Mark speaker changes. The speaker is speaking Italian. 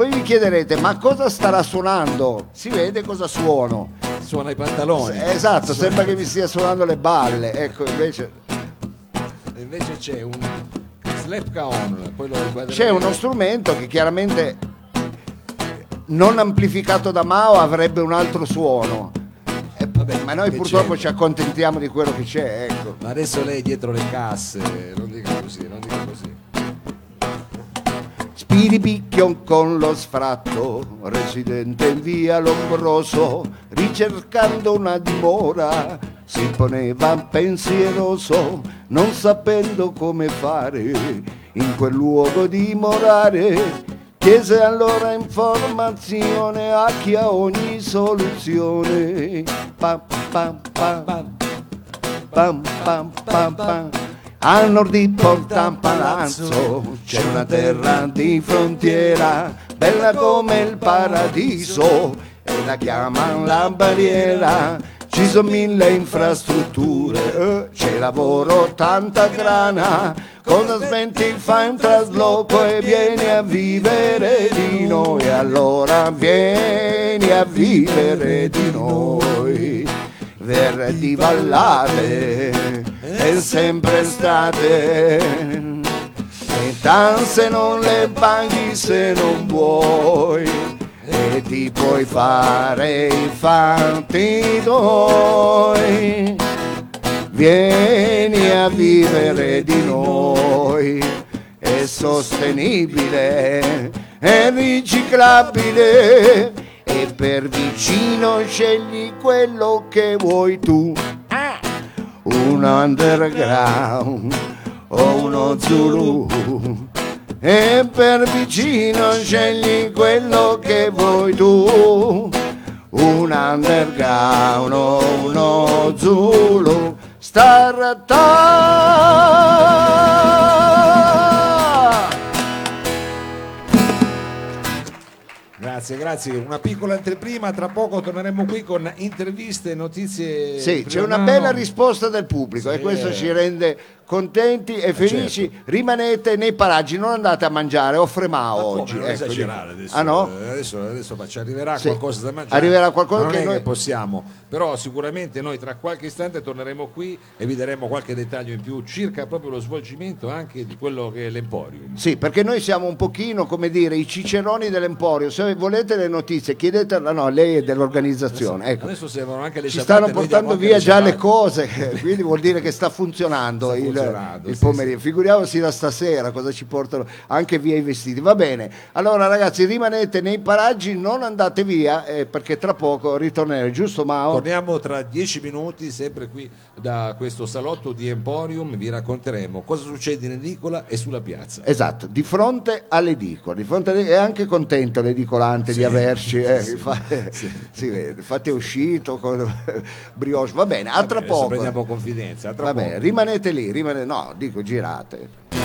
Speaker 1: Voi vi chiederete, ma cosa starà suonando? Si vede cosa suono.
Speaker 2: Suona i pantaloni.
Speaker 1: Esatto, sembra che mi stia suonando le balle. Ecco, invece
Speaker 2: invece c'è un slap caon, riguarderemo.
Speaker 1: c'è uno strumento che chiaramente non amplificato da Mao avrebbe un altro suono.
Speaker 2: Vabbè,
Speaker 1: ma noi purtroppo
Speaker 2: c'è?
Speaker 1: ci accontentiamo di quello che c'è, ecco.
Speaker 2: Ma adesso lei dietro le casse, non dica così, non dica così.
Speaker 1: Spiripicchion con lo sfratto, residente in via Lombroso, ricercando una dimora, si poneva pensieroso, non sapendo come fare in quel luogo dimorare. Chiese allora informazione a chi ha ogni soluzione. Pam, pam, pam, pam, pam, pam, pam, pam. A nord di Portampalazzo c'è una terra di frontiera, bella come il paradiso, e la chiamano la barriera. Ci sono mille infrastrutture, eh, c'è lavoro, tanta grana. Cosa aspetti? Fai un trasloco e vieni a vivere di noi. Allora vieni a vivere di noi. Verdi vallate è sempre estate. E tanse non le paghi se non vuoi. E ti puoi fare i fatti tuoi. Vieni a vivere di noi. È sostenibile è riciclabile. E per vicino scegli quello che vuoi tu un underground o uno Zulu. E per vicino scegli quello che vuoi tu. Un underground o uno Zulu Starata
Speaker 2: Grazie, grazie. Una piccola anteprima, tra poco torneremo qui con interviste, notizie.
Speaker 1: Sì, c'è una
Speaker 2: mano.
Speaker 1: bella risposta del pubblico e
Speaker 2: Sì.
Speaker 1: questo ci rende contenti e felici. Rimanete nei paraggi, non andate a mangiare, offre
Speaker 2: Ma
Speaker 1: oggi.
Speaker 2: non
Speaker 1: ecco,
Speaker 2: esagerare adesso,
Speaker 1: Ah no?
Speaker 2: eh, adesso, adesso arriverà
Speaker 1: Sì.
Speaker 2: qualcosa da mangiare.
Speaker 1: Arriverà qualcosa
Speaker 2: non
Speaker 1: che
Speaker 2: è
Speaker 1: noi-
Speaker 2: che possiamo, però sicuramente noi tra qualche istante torneremo qui e vi daremo qualche dettaglio in più circa proprio lo svolgimento anche di quello che è l'Emporium.
Speaker 1: Sì, perché noi siamo un pochino, come dire, i ciceroni dell'Emporio. Se volete le notizie, chiedetela, no, lei è dell'organizzazione. Ecco.
Speaker 2: Adesso servono anche le
Speaker 1: Ci stanno portando via
Speaker 2: le
Speaker 1: già le cose, quindi vuol dire che sta funzionando
Speaker 2: Sta
Speaker 1: il,
Speaker 2: funzionando,
Speaker 1: il
Speaker 2: sì,
Speaker 1: pomeriggio. Figuriamoci da stasera cosa ci portano anche via i vestiti. Va bene, allora ragazzi rimanete nei paraggi, non andate via eh, perché tra poco ritorneremo, giusto Mao?
Speaker 2: Torniamo tra dieci minuti, sempre qui da questo salotto di Emporium, vi racconteremo cosa succede in edicola e sulla piazza.
Speaker 1: Esatto, di fronte all'edicola, di fronte alle- è anche contento l'edicolante di averci, eh, infatti, si vede, è uscito con brioche, va bene, a tra
Speaker 2: Adesso
Speaker 1: poco.
Speaker 2: prendiamo confidenza. a tra
Speaker 1: Va
Speaker 2: poco.
Speaker 1: bene, rimanete lì, rimane- no, dico girate.